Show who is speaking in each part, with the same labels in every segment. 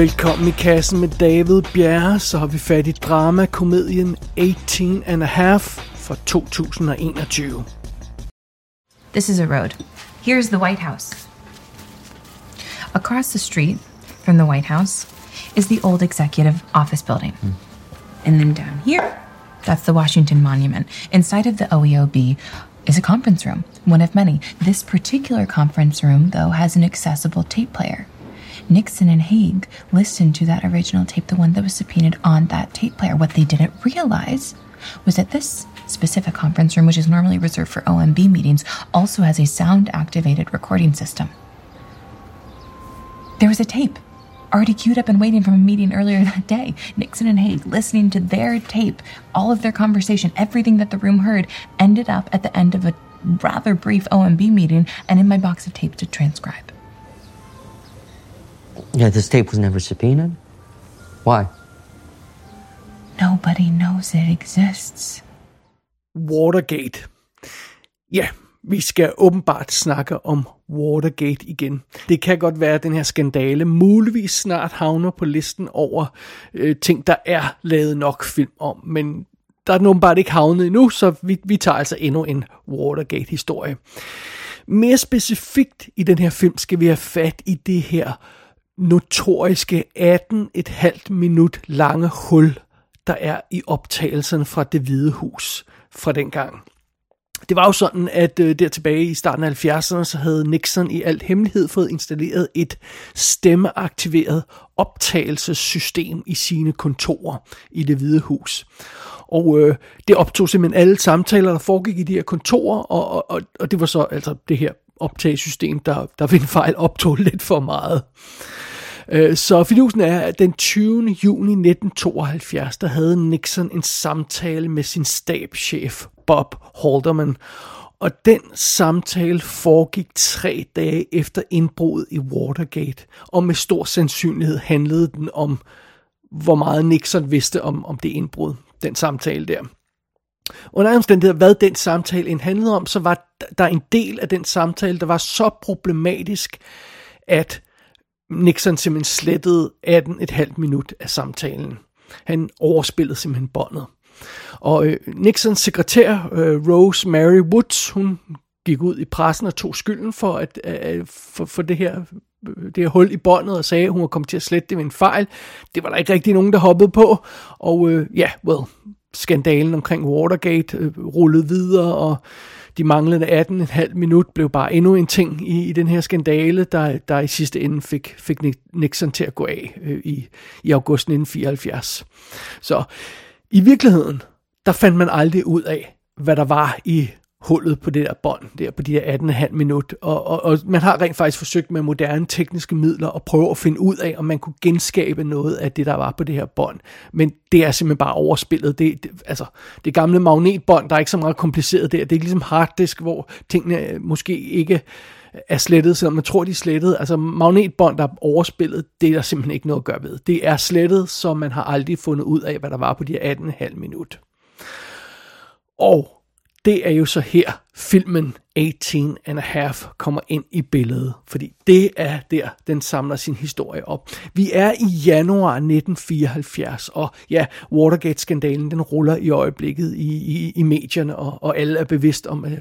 Speaker 1: Velkommen i kassen med David Bjerre, så har vi fat i drama-komedien 18 and a Half fra 2021.
Speaker 2: This is a road. Here's the White House. Across the street from the White House is the old executive office building. Hmm. And then down here, that's the Washington Monument. Inside of the OEOB is a conference room, one of many. This particular conference room, though, has an accessible tape player. Nixon and Haig listened to that original tape, the one that was subpoenaed on that tape player. What they didn't realize was that this specific conference room, which is normally reserved for OMB meetings, also has a sound activated recording system. There was a tape already queued up and waiting from a meeting earlier that day. Nixon and Haig listening to their tape, all of their conversation, everything that the room heard, ended up at the end of a rather brief OMB meeting and in my box of tape to transcribe.
Speaker 3: Yeah, this tape was never subpoenaed. Why?
Speaker 2: Nobody knows it exists.
Speaker 1: Watergate. Ja, vi skal åbenbart snakke om Watergate igen. Det kan godt være, at den her skandale muligvis snart havner på listen over øh, ting, der er lavet nok film om, men der er den åbenbart ikke havnet endnu, så vi, vi tager altså endnu en Watergate-historie. Mere specifikt i den her film skal vi have fat i det her notoriske 18,5 minut lange hul, der er i optagelserne fra det hvide hus fra den gang. Det var jo sådan, at øh, der tilbage i starten af 70'erne, så havde Nixon i alt hemmelighed fået installeret et stemmeaktiveret optagelsessystem i sine kontorer i det hvide hus. Og øh, det optog simpelthen alle samtaler, der foregik i de her kontorer, og, og, og det var så altså det her optagesystem, der, der ved en fejl optog lidt for meget. Øh, så fidusen er, at den 20. juni 1972, der havde Nixon en samtale med sin stabschef, Bob Halderman. Og den samtale foregik tre dage efter indbruddet i Watergate. Og med stor sandsynlighed handlede den om, hvor meget Nixon vidste om, om det indbrud, den samtale der. Under omstændigheder, hvad den samtale end handlede om, så var der en del af den samtale, der var så problematisk, at Nixon simpelthen slettede 18,5 minut af samtalen. Han overspillede simpelthen båndet. Og øh, Nixons sekretær, øh, Rose Mary Woods, hun gik ud i pressen og tog skylden for, at, øh, øh for, for det her øh, det her hul i båndet og sagde, at hun var kommet til at slette det ved en fejl. Det var der ikke rigtig nogen, der hoppede på. Og øh, ja, well, skandalen omkring Watergate øh, rullede videre, og de manglende 18,5 minut blev bare endnu en ting i, i den her skandale, der, der i sidste ende fik, fik Nixon til at gå af øh, i, i august 1974. Så i virkeligheden, der fandt man aldrig ud af, hvad der var i hullet på det der bånd, der på de der 18,5 minut. Og, og, og man har rent faktisk forsøgt med moderne tekniske midler at prøve at finde ud af, om man kunne genskabe noget af det, der var på det her bånd. Men det er simpelthen bare overspillet. Det, det, altså, det gamle magnetbånd, der er ikke så meget kompliceret der. Det er ikke ligesom harddisk, hvor tingene øh, måske ikke er slettet, selvom man tror, de er slettet. Altså magnetbånd, der er overspillet, det er der simpelthen ikke noget at gøre ved. Det er slettet, så man har aldrig fundet ud af, hvad der var på de 18,5 minut. Og det er jo så her, filmen 18 and a half kommer ind i billedet, fordi det er der, den samler sin historie op. Vi er i januar 1974, og ja, Watergate-skandalen, den ruller i øjeblikket i, i, i medierne, og, og alle er bevidst om, øh,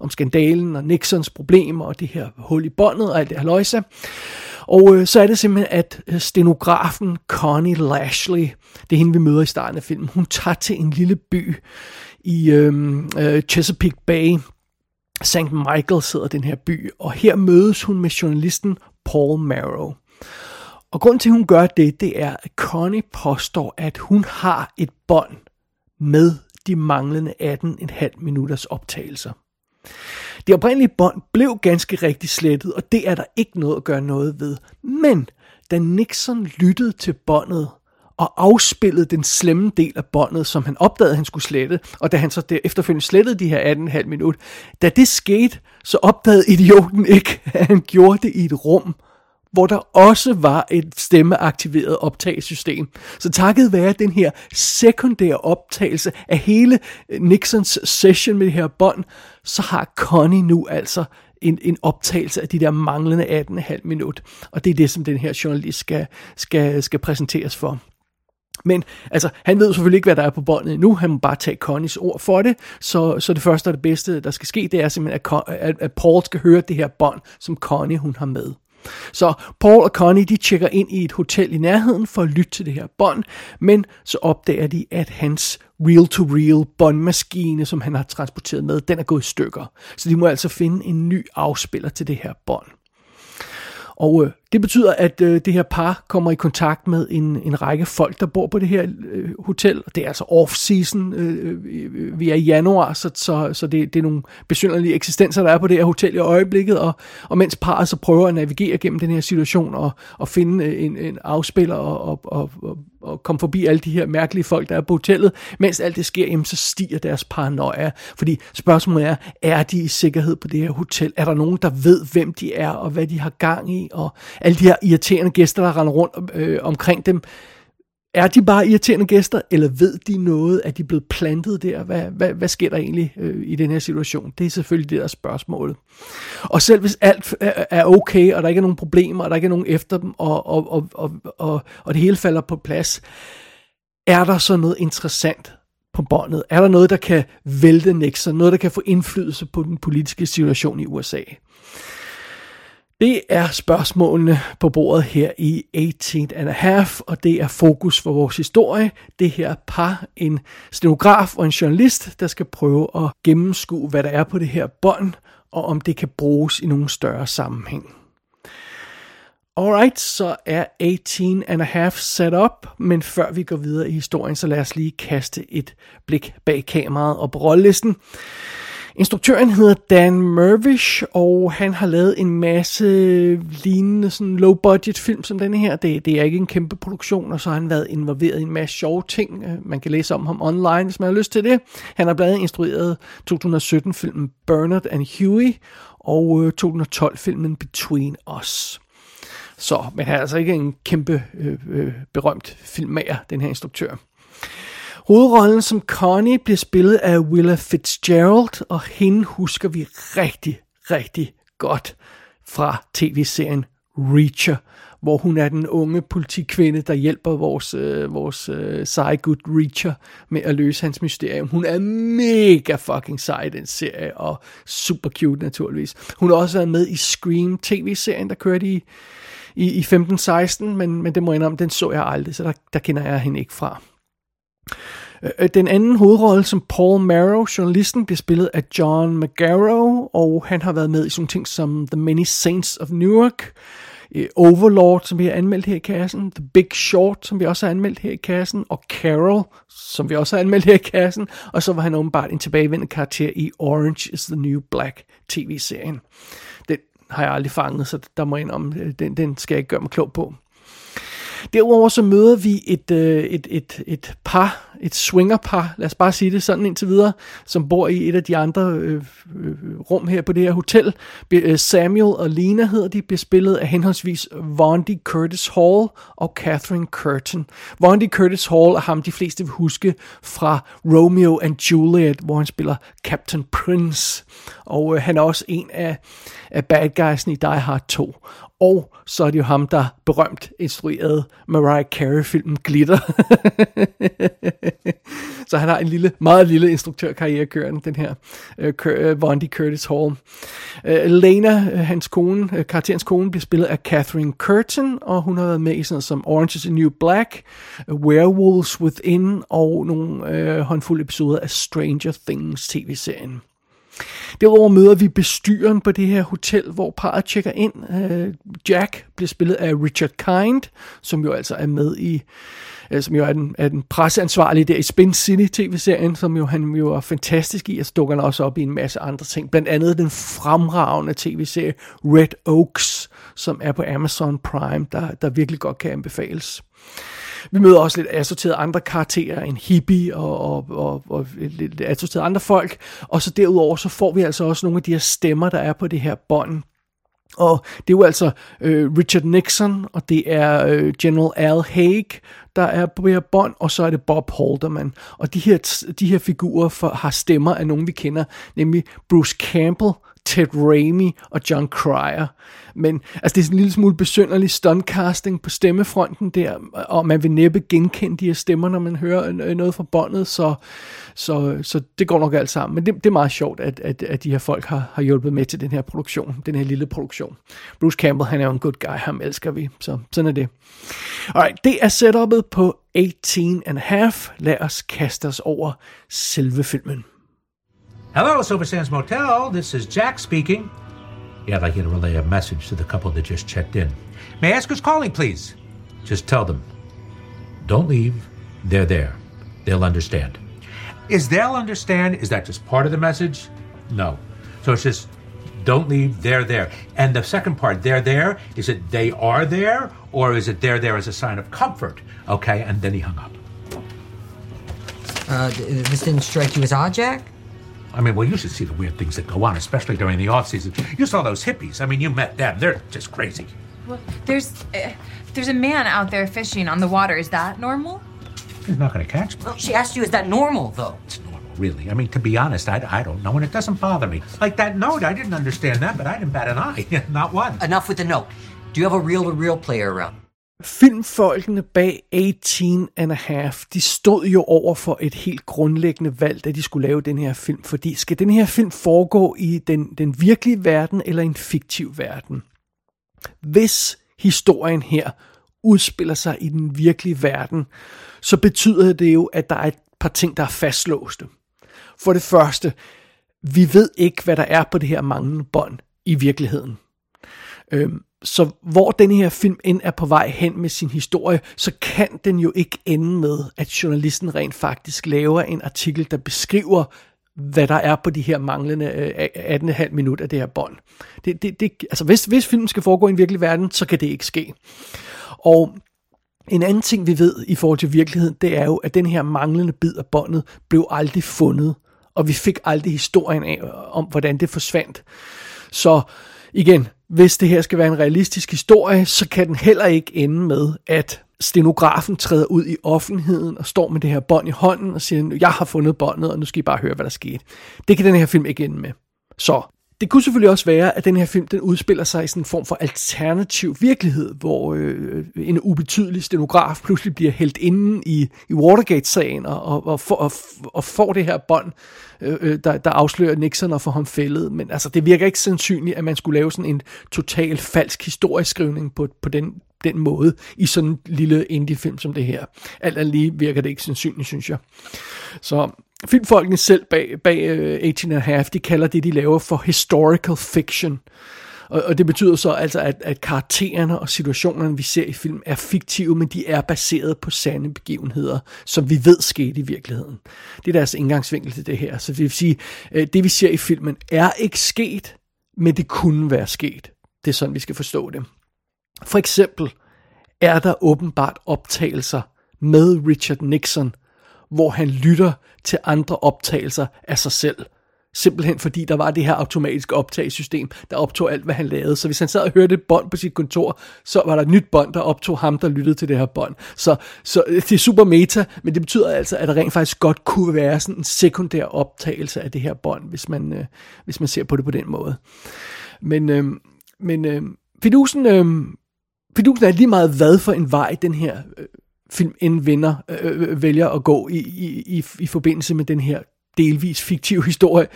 Speaker 1: om skandalen og Nixons problemer og det her hul i båndet og alt det her løjse. Og øh, så er det simpelthen, at øh, stenografen Connie Lashley, det er hende, vi møder i starten af filmen, hun tager til en lille by i øh, øh, Chesapeake Bay. St. Michael sidder den her by, og her mødes hun med journalisten Paul Marrow. Og grunden til, at hun gør det, det er, at Connie påstår, at hun har et bånd med de manglende 18,5 minutters optagelser. Det oprindelige bånd blev ganske rigtig slettet, og det er der ikke noget at gøre noget ved. Men da Nixon lyttede til båndet og afspillede den slemme del af båndet, som han opdagede, han skulle slette, og da han så der efterfølgende slettede de her 18,5 minut, da det skete, så opdagede idioten ikke, at han gjorde det i et rum, hvor der også var et stemmeaktiveret optagesystem. Så takket være den her sekundære optagelse af hele øh, Nixons session med det her bånd, så har Connie nu altså en, en optagelse af de der manglende 18,5 minut. Og det er det, som den her journalist skal, skal, skal præsenteres for. Men altså, han ved selvfølgelig ikke, hvad der er på båndet endnu. Han må bare tage Connys ord for det. Så, så det første og det bedste, der skal ske, det er simpelthen, at, at, at Paul skal høre det her bånd, som Connie hun har med. Så Paul og Connie, de tjekker ind i et hotel i nærheden for at lytte til det her bånd, men så opdager de, at hans reel-to-reel båndmaskine, som han har transporteret med, den er gået i stykker. Så de må altså finde en ny afspiller til det her bånd. Og øh, det betyder, at øh, det her par kommer i kontakt med en, en række folk, der bor på det her øh, hotel. Det er altså off-season. Øh, øh, vi er i januar, så, så, så det, det er nogle besynderlige eksistenser, der er på det her hotel i øjeblikket. Og, og mens parret så prøver at navigere gennem den her situation og, og finde øh, en, en afspiller og, og, og, og komme forbi alle de her mærkelige folk, der er på hotellet. Mens alt det sker, jamen, så stiger deres paranoia. Fordi spørgsmålet er, er de i sikkerhed på det her hotel? Er der nogen, der ved, hvem de er og hvad de har gang i? Og alle de her irriterende gæster, der render rundt øh, omkring dem, er de bare irriterende gæster, eller ved de noget, at de blevet plantet der? Hvad, hvad, hvad sker der egentlig øh, i den her situation? Det er selvfølgelig det der spørgsmål. Og selv hvis alt øh, er okay, og der ikke er nogen problemer, og der ikke er nogen efter dem, og, og, og, og, og, og det hele falder på plads, er der så noget interessant på båndet? Er der noget, der kan vælte Nixon? Noget, der kan få indflydelse på den politiske situation i USA? Det er spørgsmålene på bordet her i 18 and a half, og det er fokus for vores historie. Det her par, en stenograf og en journalist, der skal prøve at gennemskue, hvad der er på det her bånd, og om det kan bruges i nogen større sammenhæng. Alright, så er 18 and a half set up, men før vi går videre i historien, så lad os lige kaste et blik bag kameraet og på rollelisten. Instruktøren hedder Dan Mervish, og han har lavet en masse lignende sådan low budget film som denne her. Det, det er ikke en kæmpe produktion, og så har han været involveret i en masse sjove ting. Øh, man kan læse om ham online, hvis man har lyst til det. Han har blandt andet instrueret 2017-filmen Bernard and Huey og øh, 2012-filmen Between Us. Så, men han er altså ikke en kæmpe øh, øh berømt filmmager, den her instruktør. Hovedrollen som Connie bliver spillet af Willa Fitzgerald, og hende husker vi rigtig, rigtig godt fra tv-serien Reacher, hvor hun er den unge politikvinde, der hjælper vores, øh, vores øh, seje gut Reacher med at løse hans mysterium. Hun er mega fucking sej i den serie, og super cute naturligvis. Hun har også været med i Scream tv-serien, der kørte i, i, i 15-16, men, men det må jeg indrømme, den så jeg aldrig, så der, der kender jeg hende ikke fra. Øh, den anden hovedrolle som Paul Marrow, journalisten, bliver spillet af John McGarrow, og han har været med i sådan ting som The Many Saints of Newark, øh, Overlord, som vi har anmeldt her i kassen, The Big Short, som vi også har anmeldt her i kassen, og Carol, som vi også har anmeldt her i kassen, og så var han åbenbart en tilbagevendende karakter i Orange is the New Black tv-serien. Den har jeg aldrig fanget, så der må jeg indrømme, øh, den, den skal jeg ikke gøre mig klog på. Derudover så møder vi et, øh, et, et, et par, et swingerpar, lad os bare sige det sådan indtil videre, som bor i et af de andre øh, øh, rum her på det her hotel. Øh, Samuel og Lena hedder de, bliver spillet af henholdsvis Vondi Curtis Hall og Catherine Curtin. Vondi Curtis Hall er ham, de fleste vil huske fra Romeo and Juliet, hvor han spiller Captain Prince. Og øh, han er også en af, af bad guysene i Die Hard 2. Og så er det jo ham, der berømt instruerede Mariah Carey-filmen Glitter. så han har en lille, meget lille instruktørkarriere kørende, den her uh, Vondi Curtis Hall. Øh, uh, Lena, hans kone, uh, karakterens kone, bliver spillet af Catherine Curtin, og hun har været med i sådan noget som Orange is the New Black, uh, Werewolves Within, og nogle uh, håndfulde episoder af Stranger Things tv-serien. Derudover møder vi bestyren på det her hotel, hvor parret tjekker ind. Øh, Jack bliver spillet af Richard Kind, som jo altså er med i, øh, som jo er den, er den presseansvarlige der i Spin City tv-serien, som jo han jo er fantastisk i, og så dukker han også op i en masse andre ting. Blandt andet den fremragende tv-serie Red Oaks, som er på Amazon Prime, der, der virkelig godt kan anbefales. Vi møder også lidt assorteret andre karakterer, en hippie og, og, og, og lidt assorterede andre folk. Og så derudover, så får vi altså også nogle af de her stemmer, der er på det her bånd. Og det er jo altså øh, Richard Nixon, og det er øh, General Al Haig, der er på det her bånd, og så er det Bob Halderman. Og de her, de her figurer for, har stemmer af nogen, vi kender, nemlig Bruce Campbell, Ted Raimi og John Cryer. Men altså, det er sådan en lille smule besynderlig stuntcasting på stemmefronten der, og man vil næppe genkende de her stemmer, når man hører øh, noget fra båndet, så, så, så det går nok alt sammen. Men det, det er meget sjovt, at, at, at de her folk har, har hjulpet med til den her produktion, den her lille produktion. Bruce Campbell, han er jo en good guy, ham elsker vi, så sådan er det. Alright, det er setupet på 18 and a half. Lad os kaste os over selve filmen.
Speaker 4: Hello, Silver Sands Motel. This is Jack speaking. Yeah, I'd like you to relay a message to the couple that just checked in. May I ask who's calling, please? Just tell them. Don't leave. They're there. They'll understand. Is they'll understand, is that just part of the message? No. So it's just don't leave, they're there. And the second part, they're there, is it they are there, or is it they're there as a sign of comfort? Okay, and then he hung up.
Speaker 5: Uh, this didn't strike you as odd, Jack?
Speaker 4: I mean, well, you should see the weird things that go on, especially during the off season. You saw those hippies. I mean, you met them. They're just crazy.
Speaker 2: Well, there's uh, there's a man out there fishing on the water. Is that normal?
Speaker 4: He's not going to catch me.
Speaker 5: Well, she asked you, is that normal, though?
Speaker 4: It's normal, really. I mean, to be honest, I, I don't know, and it doesn't bother me. Like that note, I didn't understand that, but I didn't bat an eye. not one.
Speaker 5: Enough with the note. Do you have a reel-to-reel player around?
Speaker 1: Filmfolkene bag 18 and a half, de stod jo over for et helt grundlæggende valg, da de skulle lave den her film. Fordi skal den her film foregå i den, den virkelige verden eller en fiktiv verden? Hvis historien her udspiller sig i den virkelige verden, så betyder det jo, at der er et par ting, der er fastlåste. For det første, vi ved ikke, hvad der er på det her manglende bånd i virkeligheden. Øhm, så hvor den her film end er på vej hen med sin historie, så kan den jo ikke ende med, at journalisten rent faktisk laver en artikel, der beskriver, hvad der er på de her manglende øh, 18,5 minutter af det her bånd. Det, det, det, altså hvis, hvis filmen skal foregå i en virkelig verden, så kan det ikke ske. Og en anden ting, vi ved i forhold til virkeligheden, det er jo, at den her manglende bid af båndet blev aldrig fundet, og vi fik aldrig historien af, øh, om hvordan det forsvandt. Så igen, hvis det her skal være en realistisk historie, så kan den heller ikke ende med, at stenografen træder ud i offentligheden og står med det her bånd i hånden og siger, jeg har fundet båndet, og nu skal I bare høre, hvad der skete. Det kan den her film ikke ende med. Så det kunne selvfølgelig også være, at den her film den udspiller sig i sådan en form for alternativ virkelighed, hvor øh, en ubetydelig stenograf pludselig bliver hældt inde i, i Watergate-sagen og, og, og, for, og, og får det her bånd, øh, øh, der, der afslører Nixon og får ham fældet. Men altså, det virker ikke sandsynligt, at man skulle lave sådan en total falsk historieskrivning på, på den, den måde i sådan en lille indie-film som det her. Alt andet lige virker det ikke sandsynligt, synes jeg. Så filmfolkene selv bag, bag øh, uh, 18 and a half, de kalder det, de laver for historical fiction. Og, og det betyder så altså, at, at karaktererne og situationerne, vi ser i film, er fiktive, men de er baseret på sande begivenheder, som vi ved skete i virkeligheden. Det er deres indgangsvinkel til det her. Så det vil sige, uh, det vi ser i filmen er ikke sket, men det kunne være sket. Det er sådan, vi skal forstå det. For eksempel er der åbenbart optagelser med Richard Nixon, hvor han lytter til andre optagelser af sig selv. Simpelthen fordi der var det her automatiske optagesystem, der optog alt, hvad han lavede. Så hvis han sad og hørte et bånd på sit kontor, så var der et nyt bånd, der optog ham, der lyttede til det her bånd. Så, så det er super meta, men det betyder altså, at der rent faktisk godt kunne være sådan en sekundær optagelse af det her bånd, hvis man, øh, hvis man ser på det på den måde. Men, øh, men øh, fidusen, øh, fidusen er lige meget, hvad for en vej den her øh, film end vinder øh, øh, øh, vælger at gå i, i, i, i forbindelse med den her delvis fiktiv historie,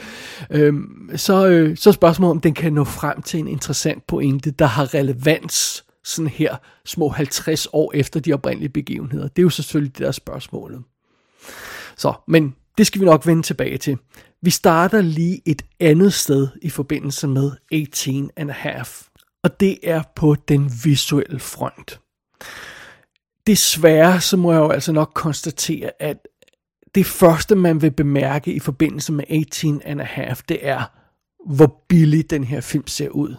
Speaker 1: øh, så, øh, så er spørgsmålet, om den kan nå frem til en interessant pointe, der har relevans sådan her små 50 år efter de oprindelige begivenheder. Det er jo selvfølgelig det der spørgsmålet. Så, men det skal vi nok vende tilbage til. Vi starter lige et andet sted i forbindelse med 18 and a half, og det er på den visuelle front desværre så må jeg jo altså nok konstatere, at det første, man vil bemærke i forbindelse med 18 and a half, det er, hvor billig den her film ser ud.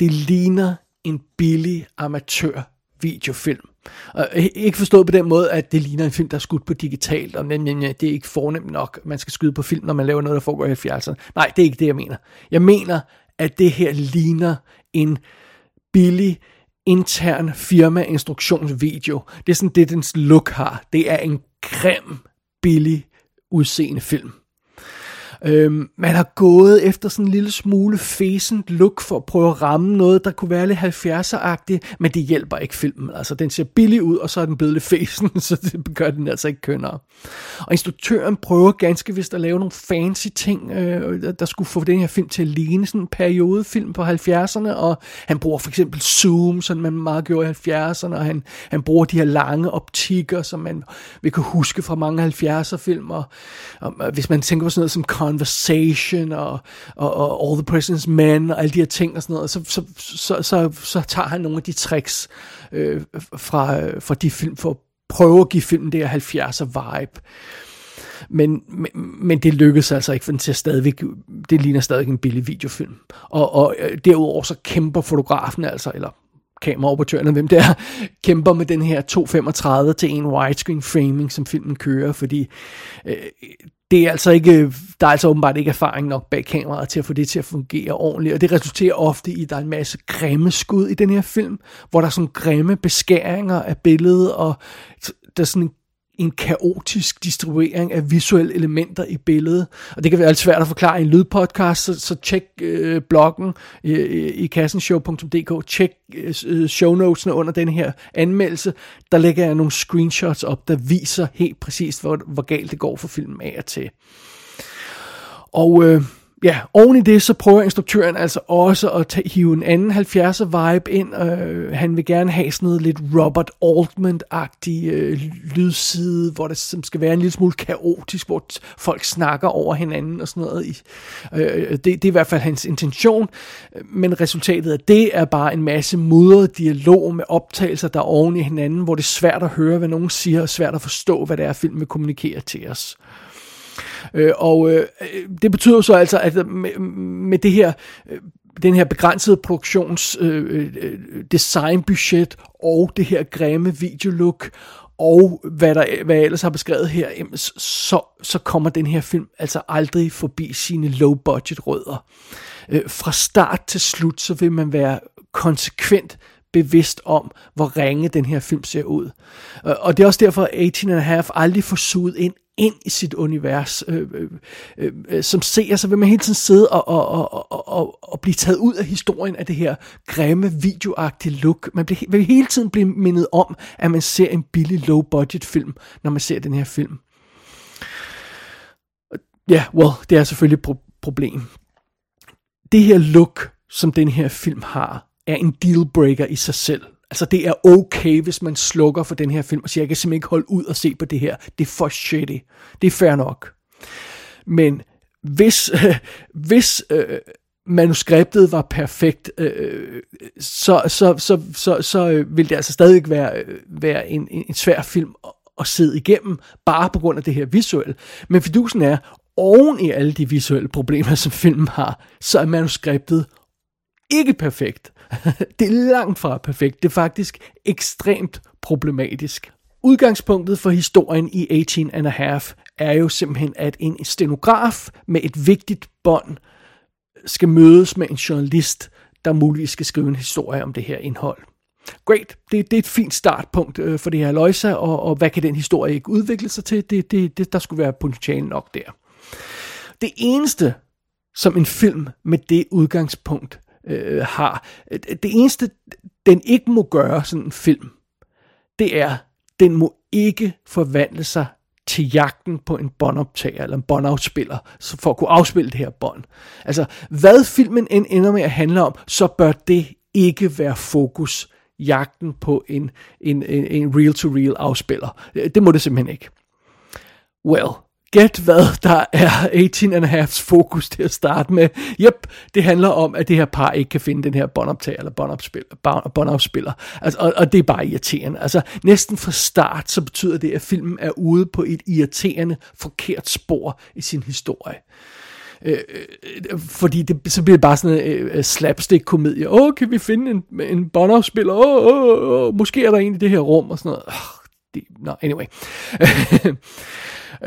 Speaker 1: Det ligner en billig amatør videofilm. Og øh, ikke forstået på den måde, at det ligner en film, der er skudt på digitalt, og men, det er ikke fornemt nok, man skal skyde på film, når man laver noget, der foregår i 70'erne. Nej, det er ikke det, jeg mener. Jeg mener, at det her ligner en billig intern firmainstruktionsvideo. Det er sådan det, dens look har. Det er en grim, billig udseende film. Øhm, man har gået efter sådan en lille smule fæsent look for at prøve at ramme noget, der kunne være lidt 70'er-agtigt, men det hjælper ikke filmen. Altså, den ser billig ud, og så er den blevet lidt fæsen, så det gør den altså ikke kønnere. Og instruktøren prøver ganske vist at lave nogle fancy ting, øh, der skulle få den her film til at ligne sådan en periodefilm på 70'erne, og han bruger for eksempel zoom, som man meget gjorde i 70'erne, og han, han bruger de her lange optikker, som man vil kunne huske fra mange 70'er-film, og, og hvis man tænker på sådan noget som Conversation, og, og, og All the President's Men, og alle de her ting og sådan noget, så, så, så, så, så tager han nogle af de tricks øh, fra, fra de film, for at prøve at give filmen det her 70'er vibe. Men, men, men det lykkedes altså ikke, for den ser stadigvæk, det ligner stadig en billig videofilm. Og, og øh, derudover så kæmper fotografen altså, eller kameraoperatøren, hvem det er, kæmper med den her 2.35 til en widescreen framing, som filmen kører, fordi øh, det er altså ikke, der er altså åbenbart ikke erfaring nok bag kameraet til at få det til at fungere ordentligt, og det resulterer ofte i, at der er en masse grimme skud i den her film, hvor der er sådan grimme beskæringer af billedet, og der er sådan en en kaotisk distribuering af visuelle elementer i billedet. Og det kan være alt svært at forklare i en lydpodcast, så, så tjek øh, bloggen i, i kassenshow.dk, tjek øh, shownotesene under den her anmeldelse. Der lægger jeg nogle screenshots op, der viser helt præcist, hvor, hvor galt det går for filmen af og til. Og øh, ja, oven i det, så prøver instruktøren altså også at tage, hive en anden 70'er vibe ind. Øh, han vil gerne have sådan noget lidt Robert Altman-agtig øh, lydside, hvor det som skal være en lille smule kaotisk, hvor folk snakker over hinanden og sådan noget. Øh, øh, det, det er i hvert fald hans intention, men resultatet af det er bare en masse mudret dialog med optagelser, der er oven i hinanden, hvor det er svært at høre, hvad nogen siger, og svært at forstå, hvad det er, filmen vil kommunikere til os. Øh, og øh, øh det betyder så altså, at øh, med, med det her... Øh, den her begrænsede produktions øh, øh, designbudget og det her grimme videolook og hvad, der, hvad jeg ellers har beskrevet her, så, så kommer den her film altså aldrig forbi sine low-budget rødder. Øh, fra start til slut, så vil man være konsekvent bevidst om, hvor ringe den her film ser ud. Og det er også derfor, at 18 and a half aldrig får suget ind ind i sit univers. Øh, øh, øh, øh, som ser, så vil man hele tiden sidde og, og, og, og, og, og blive taget ud af historien af det her grimme, videoagtige look. Man bliver, vil hele tiden blive mindet om, at man ser en billig, low-budget film, når man ser den her film. Ja, yeah, well, det er selvfølgelig et pro- problem. Det her look, som den her film har, er en dealbreaker i sig selv. Altså, det er okay, hvis man slukker for den her film og siger, jeg kan simpelthen ikke holde ud og se på det her. Det er for shitty. Det er fair nok. Men hvis, øh, hvis øh, manuskriptet var perfekt, øh, så, så, så, så, så øh, ville det altså stadig være, øh, være en, en svær film at, at sidde igennem, bare på grund af det her visuelle. Men fidusen er, oven i alle de visuelle problemer, som filmen har, så er manuskriptet ikke perfekt. det er langt fra perfekt. Det er faktisk ekstremt problematisk. Udgangspunktet for historien i 18 and a half er jo simpelthen, at en stenograf med et vigtigt bånd skal mødes med en journalist, der muligvis skal skrive en historie om det her indhold. Great, det, det er et fint startpunkt øh, for det her løjse, og, og hvad kan den historie ikke udvikle sig til? Det, det, det, der skulle være potentiale nok der. Det eneste, som en film med det udgangspunkt øh, har. Det eneste, den ikke må gøre, sådan en film, det er, den må ikke forvandle sig til jagten på en båndoptager eller en båndafspiller, for at kunne afspille det her bånd. Altså, hvad filmen end ender med at handle om, så bør det ikke være fokus jagten på en, en, en, en real-to-real afspiller. Øh, det må det simpelthen ikke. Well, Gæt hvad der er 18 and a half's fokus til at starte med. Yep, det handler om, at det her par ikke kan finde den her båndoptager eller båndopspiller. båndafspiller. Altså, og, og det er bare irriterende. Altså, næsten fra start, så betyder det, at filmen er ude på et irriterende, forkert spor i sin historie. Øh, øh, fordi det, så bliver det bare sådan en øh, øh slapstick-komedie. Åh, kan vi finde en, en båndafspiller? Åh, åh, åh, måske er der en i det her rum, og sådan noget. Oh, det, no, anyway.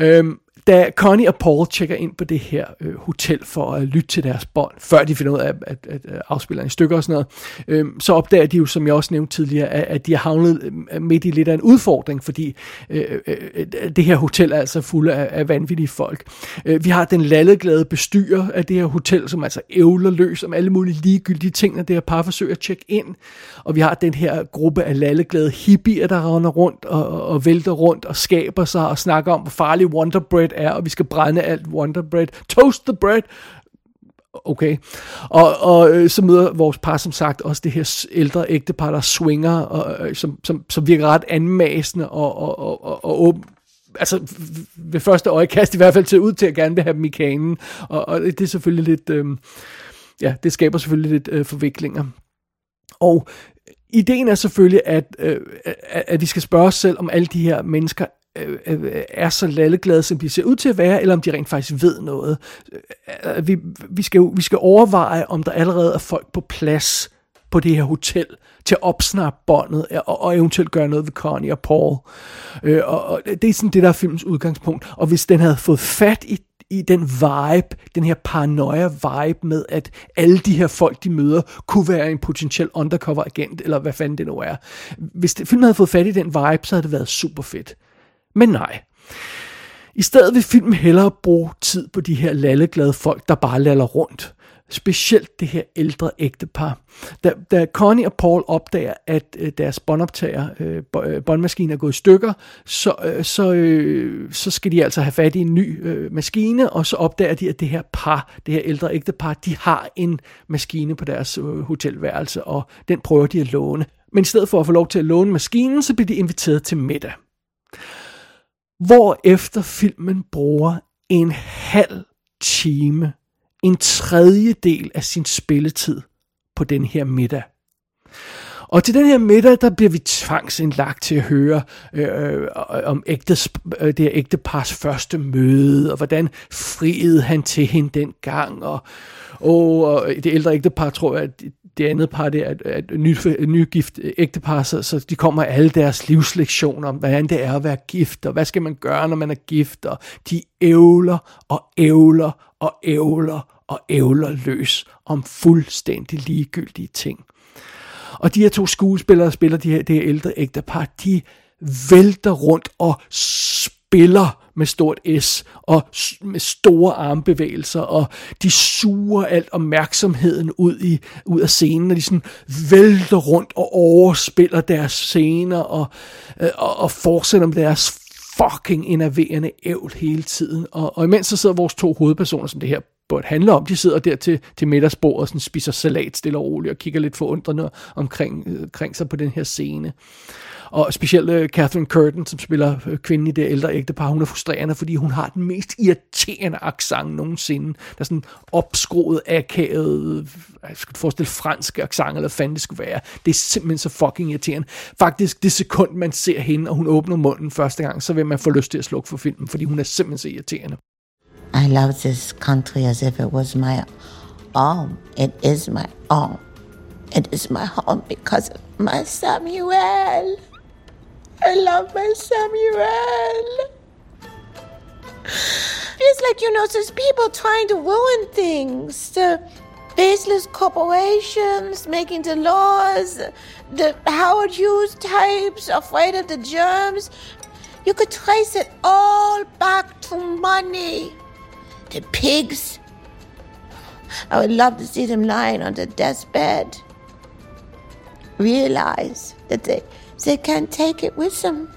Speaker 1: øhm, da Connie og Paul tjekker ind på det her øh, hotel for at lytte til deres bånd, før de finder ud af at, at, at, afspilleren afspille en stykke og sådan noget, øh, så opdager de jo, som jeg også nævnte tidligere, at, at de har havnet øhm, midt i lidt af en udfordring, fordi øh, øh, øh, det her hotel er altså fuld af, af vanvittige folk. Øh, vi har den lalleglade bestyrer af det her hotel, som altså ævler løs om alle mulige ligegyldige ting, når det her par forsøger at tjekke ind. Og vi har den her gruppe af lalleglade hippier, der render rundt og, og, og vælter rundt og skaber sig og snakker om, hvor farlig Wonder Bread er, og vi skal brænde alt Wonder Bread. Toast the bread! Okay. Og, og øh, så møder vores par som sagt også det her ældre ægtepar, der swinger, og, øh, øh, som, som, som virker ret anmasende og, og, og, og, og åben, altså ved første øjekast i hvert fald til ud til at gerne vil have dem i kanen, og, og det er selvfølgelig lidt, øh, ja, det skaber selvfølgelig lidt øh, forviklinger. Og ideen er selvfølgelig, at, øh, at, at vi skal spørge os selv, om alle de her mennesker Øh, øh, er så lalleglade, som de ser ud til at være, eller om de rent faktisk ved noget. Øh, øh, vi, vi, skal, vi skal overveje, om der allerede er folk på plads på det her hotel til at opsnappe båndet og, og eventuelt gøre noget ved Connie og Paul. Øh, og, og det er sådan det, der er filmens udgangspunkt. Og hvis den havde fået fat i i den vibe, den her paranoia vibe med, at alle de her folk, de møder, kunne være en potentiel undercover agent, eller hvad fanden det nu er. Hvis det, filmen havde fået fat i den vibe, så havde det været super fedt. Men nej. I stedet vil filmen hellere bruge tid på de her lalleglade folk, der bare laller rundt. Specielt det her ældre ægtepar. Da, da Connie og Paul opdager, at øh, deres båndoptager, øh, øh båndmaskine er gået i stykker, så, øh, så, øh, så skal de altså have fat i en ny øh, maskine, og så opdager de, at det her par, det her ældre ægtepar, de har en maskine på deres øh, hotelværelse, og den prøver de at låne. Men i stedet for at få lov til at låne maskinen, så bliver de inviteret til middag. Hvor efter filmen bruger en halv time, en tredjedel af sin spilletid på den her middag. Og til den her middag, der bliver vi tvangsindlagt til at høre øh, øh om ægtes, øh, det her ægtepars første møde, og hvordan friede han til hende dengang, og, og, og det ældre ægtepar tror jeg, at det andet par, det er et, et, ny, et nygift øh, ægtepar, så, så de kommer alle deres livslektioner om, hvordan det er at være gift, og hvad skal man gøre, når man er gift, og de ævler og ævler og ævler og ævler løs om fuldstændig ligegyldige ting. Og de her to skuespillere, der spiller de her, det her ældre ægtepar, de vælter rundt og spiller med stort S og med store armbevægelser, og de suger alt opmærksomheden ud, i, ud af scenen, og de sådan vælter rundt og overspiller deres scener og, øh, og, og fortsætter med deres fucking enerverende ævl hele tiden. Og, og imens så sidder vores to hovedpersoner, som det her burde handle om, de sidder der til, til middagsbordet og sådan spiser salat stille og roligt og kigger lidt forundrende omkring, øh, omkring sig på den her scene. Og specielt øh, Catherine Curtin, som spiller øh, kvinden i det ældre ægtepar, hun er frustrerende, fordi hun har den mest irriterende accent nogensinde. Der er sådan opskroet, akavet, øh, jeg skulle forestille fransk accent, eller hvad fanden det skulle være. Det er simpelthen så fucking irriterende. Faktisk, det sekund, man ser hende, og hun åbner munden første gang, så vil man få lyst til at slukke for filmen, fordi hun er simpelthen så irriterende.
Speaker 6: I love this country as if it was my own. It is my own. It is my home because of my Samuel. I love my Samuel. It's like, you know, there's people trying to ruin things. The faceless corporations making the laws, the Howard Hughes types afraid of the germs. You could trace it all back to money. The pigs. I would love to see them lying on their deathbed. Realize that they they can't take it with them.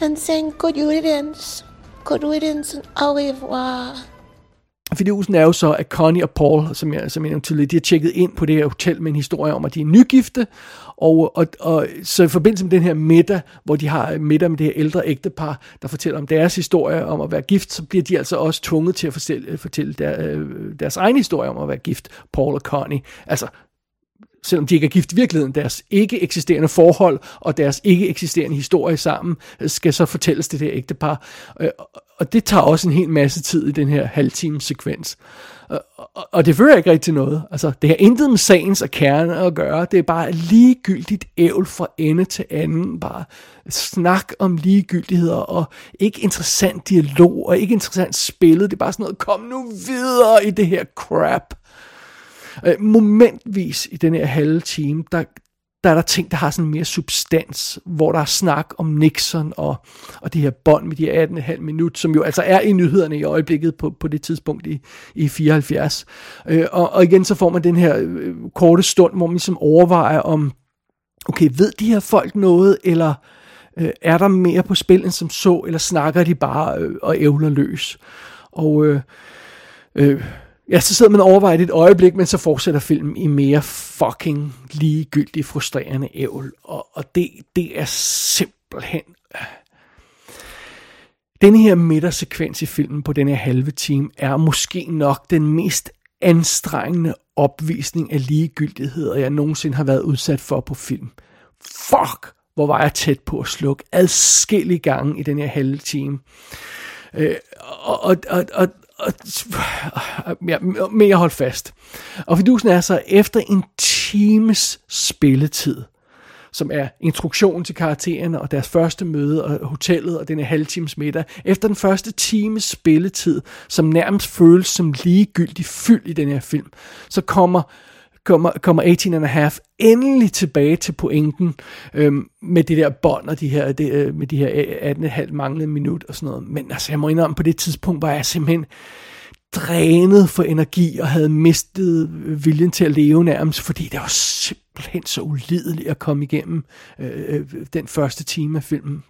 Speaker 6: And saying good riddance, good riddance and au revoir.
Speaker 1: Fidusen er jo så, at Connie og Paul, som jeg, som jeg nævnte tidligere, de har tjekket ind på det her hotel med en historie om, at de er nygifte, og, og, og så i forbindelse med den her middag, hvor de har middag med det her ældre ægtepar, der fortæller om deres historie om at være gift, så bliver de altså også tvunget til at fortælle, fortælle der, øh, deres egen historie om at være gift, Paul og Connie. Altså selvom de ikke er gift i virkeligheden, deres ikke eksisterende forhold og deres ikke eksisterende historie sammen, øh, skal så fortælles det der ægtepar. Øh, og det tager også en hel masse tid i den her halvtime sekvens. Og, øh, og, og det fører ikke rigtig til noget. Altså, det har intet med sagens og kerne at gøre. Det er bare ligegyldigt ævl fra ende til anden. Bare snak om ligegyldigheder og ikke interessant dialog og ikke interessant spillet. Det er bare sådan noget, kom nu videre i det her crap. Øh, momentvis i den her halve time, der, der er der ting, der har sådan mere substans, hvor der er snak om Nixon og, og det her bånd med de 18,5 minut, som jo altså er i nyhederne i øjeblikket på, på det tidspunkt i, i 74. Øh, og, og igen så får man den her øh, korte stund, hvor man ligesom overvejer om, okay, ved de her folk noget, eller øh, er der mere på spil end som så, eller snakker de bare øh, og ævler løs? Og øh, øh, Ja, så sidder man og overvejer det et øjeblik, men så fortsætter filmen i mere fucking ligegyldig, frustrerende ævl. Og, og det, det er simpelthen... Den Denne her midtersekvens i filmen på den her halve time er måske nok den mest anstrengende opvisning af ligegyldigheder, jeg nogensinde har været udsat for på film. Fuck, hvor var jeg tæt på at slukke adskillige gange i den her halve time. Øh, og, og, og, ja, mere hold fast. Og fidusen er så, efter en times spilletid, som er instruktion til karaktererne og deres første møde og hotellet og den halvtimes middag. Efter den første times spilletid, som nærmest føles som ligegyldig fyld i den her film, så kommer kommer, kommer 18 and a half endelig tilbage til pointen øhm, med det der bånd og de her, det, øh, med de her øh, 18,5 manglende minut og sådan noget. Men altså, jeg må indrømme, på det tidspunkt var jeg simpelthen drænet for energi og havde mistet øh, viljen til at leve nærmest, fordi det var simpelthen så ulideligt at komme igennem øh, øh den første time af filmen.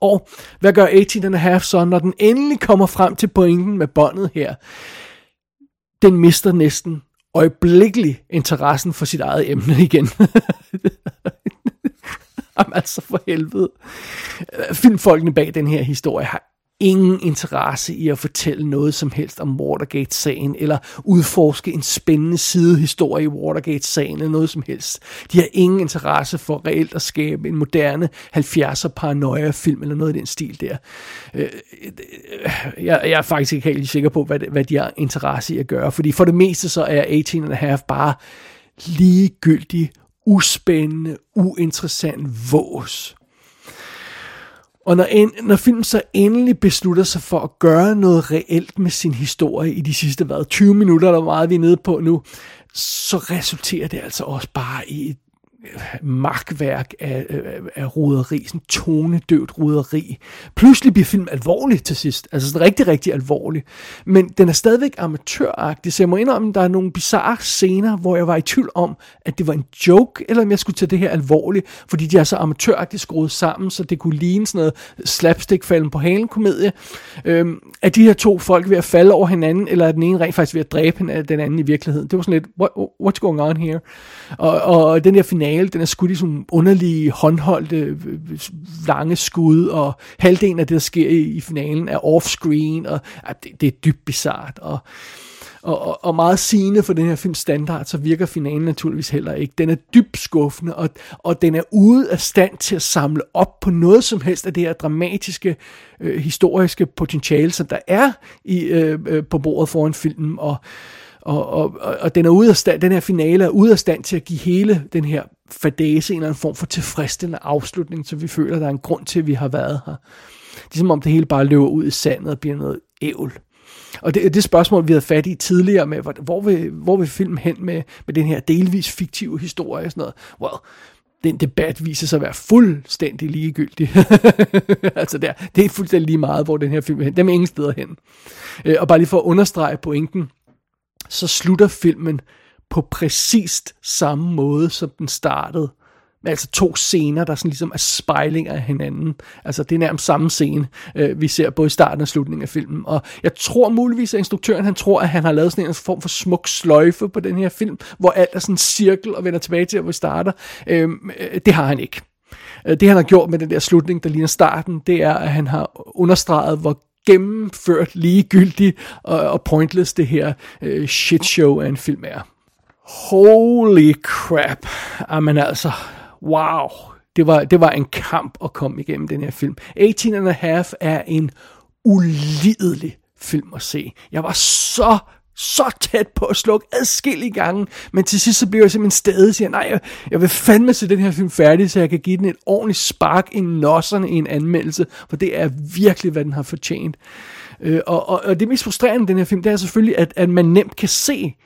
Speaker 1: Og hvad gør 18 and a half så, når den endelig kommer frem til pointen med båndet her? Den mister næsten øjeblikkelig interessen for sit eget emne igen. Jamen altså for helvede. Filmfolkene bag den her historie har ingen interesse i at fortælle noget som helst om Watergate-sagen, eller udforske en spændende sidehistorie i Watergate-sagen, eller noget som helst. De har ingen interesse for reelt at skabe en moderne 70'er paranoia-film, eller noget i den stil der. Øh, øh, jeg, jeg er faktisk ikke helt sikker på, hvad, hvad de har interesse i at gøre, fordi for det meste så er 18 and a half bare ligegyldig, uspændende, uinteressant vås. Og når, en, når filmen så endelig beslutter sig for at gøre noget reelt med sin historie i de sidste hvad, 20 minutter, eller meget vi er nede på nu, så resulterer det altså også bare i et magtværk af, af, af roderi, sådan tonedøvt roderi. Pludselig bliver film alvorlig til sidst, altså sådan rigtig, rigtig alvorlig. Men den er stadigvæk amatøragtig, så jeg må indrømme, at der er nogle bizarre scener, hvor jeg var i tvivl om, at det var en joke, eller om jeg skulle tage det her alvorligt, fordi de er så amatøragtigt skruet sammen, så det kunne ligne sådan noget slapstick-falden på halen komedie. Øhm, er de her to folk ved at falde over hinanden, eller er den ene rent faktisk ved at dræbe den anden i virkeligheden? Det var sådan lidt, what, what's going on here? Og, og den der finale finale, den er skudt i sådan underlige, håndholdte, øh, øh, lange skud, og halvdelen af det, der sker i, i finalen, er off-screen, og ja, det, det er dybt bizart, og, og, og, og meget sigende for den her film standard, så virker finalen naturligvis heller ikke. Den er dybt skuffende, og, og den er ude af stand til at samle op på noget som helst af det her dramatiske, øh, historiske potentiale, som der er i, øh, øh, på bordet foran filmen, og og, og, og den, er ude af stand, den her finale er ude af stand til at give hele den her fadese en eller anden form for tilfredsstillende afslutning, så vi føler, at der er en grund til, at vi har været her. Det er som om det hele bare løber ud i sandet og bliver noget ævl. Og det, det spørgsmål, vi havde fat i tidligere med, hvor vil, hvor vil filmen hen med, med den her delvis fiktive historie og sådan noget. Well, den debat viser sig at være fuldstændig ligegyldig. altså der, det er fuldstændig lige meget, hvor den her film er hen. Den er ingen steder hen. Øh, og bare lige for at understrege pointen, så slutter filmen på præcist samme måde, som den startede. Med altså to scener, der sådan ligesom er spejlinger af hinanden. Altså det er nærmest samme scene, øh, vi ser både i starten og slutningen af filmen. Og jeg tror muligvis, at instruktøren han tror, at han har lavet sådan en form for smuk sløjfe på den her film, hvor alt er sådan en cirkel og vender tilbage til, hvor vi starter. Øhm, øh, det har han ikke. Øh, det han har gjort med den der slutning, der ligner starten, det er, at han har understreget, hvor gennemført ligegyldig og, og pointless det her øh, shitshow af en film er. Holy crap. Jamen altså, wow. Det var, det var en kamp at komme igennem den her film. 18 and a half er en ulidelig film at se. Jeg var så så tæt på at slukke adskillige gange, men til sidst så bliver jeg simpelthen stadig siger, nej, jeg, jeg vil fandme se den her film færdig, så jeg kan give den et ordentligt spark i nosserne i en anmeldelse, for det er virkelig, hvad den har fortjent. Øh, og, og, og det mest frustrerende den her film, det er selvfølgelig, at, at man nemt kan se,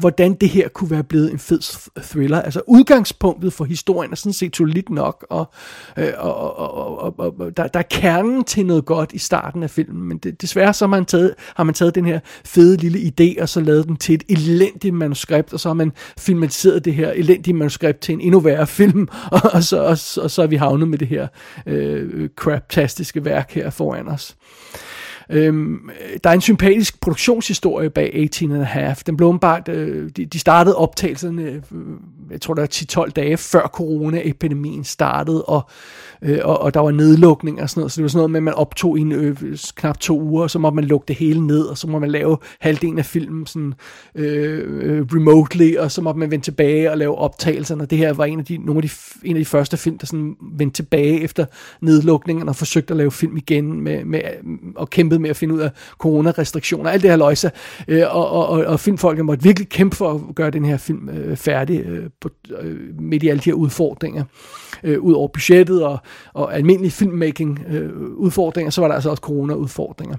Speaker 1: hvordan det her kunne være blevet en fed thriller. Altså udgangspunktet for historien er sådan set solidt nok, og, øh, og, og, og, og, og der, der er kernen til noget godt i starten af filmen, men det, desværre så har man, taget, har man taget den her fede lille idé, og så lavet den til et elendigt manuskript, og så har man filmatiseret det her elendige manuskript til en endnu værre film, og, og, så, og, og så er vi havnet med det her øh, craptastiske værk her foran os. Øhm, øh, der er en sympatisk produktionshistorie bag 18 and a half. Den blev åbenbart, øh, de, de startede optagelserne, øh, jeg tror der er 10-12 dage før coronaepidemien startede, og, øh, og, og der var nedlukning og sådan noget, så det var sådan noget med, at man optog i en, øh, knap to uger, og så må man lukke det hele ned, og så må man lave halvdelen af filmen sådan, øh, øh remotely, og så må man vende tilbage og lave optagelserne, og det her var en af de, nogle af de, en af de første film, der sådan vendte tilbage efter nedlukningen og forsøgte at lave film igen med, med, og kæmpede med at finde ud af coronarestriktioner, alt det her løjse, øh, og, og, og, og filmfolket måtte virkelig kæmpe for at gøre den her film øh, færdig øh, på, øh, midt i alle de her udfordringer. Øh, ud over budgettet og, og almindelige filmmaking øh, udfordringer, så var der altså også corona-udfordringer.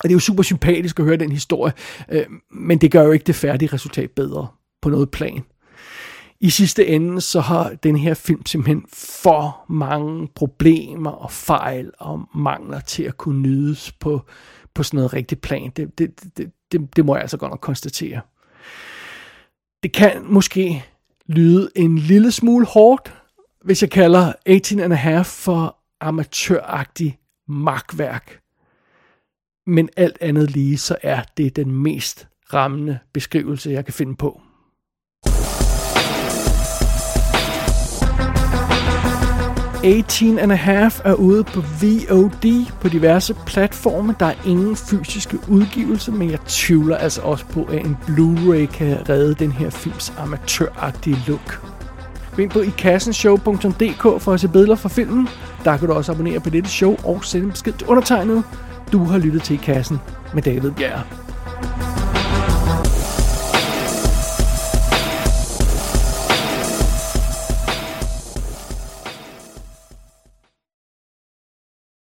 Speaker 1: Og det er jo super sympatisk at høre den historie, øh, men det gør jo ikke det færdige resultat bedre på noget plan i sidste ende, så har den her film simpelthen for mange problemer og fejl og mangler til at kunne nydes på, på sådan noget rigtigt plan. Det, det, det, det, det må jeg altså godt nok konstatere. Det kan måske lyde en lille smule hårdt, hvis jeg kalder 18 and a half for amatøragtig magtværk. Men alt andet lige, så er det den mest rammende beskrivelse, jeg kan finde på. 18 and a half er ude på VOD på diverse platforme. Der er ingen fysiske udgivelser, men jeg tvivler altså også på, at en Blu-ray kan redde den her films amatøragtige look. Gå ind på ikassenshow.dk for at se billeder fra filmen. Der kan du også abonnere på dette show og sende en besked til undertegnet. Du har lyttet til I Kassen med David Bjerg.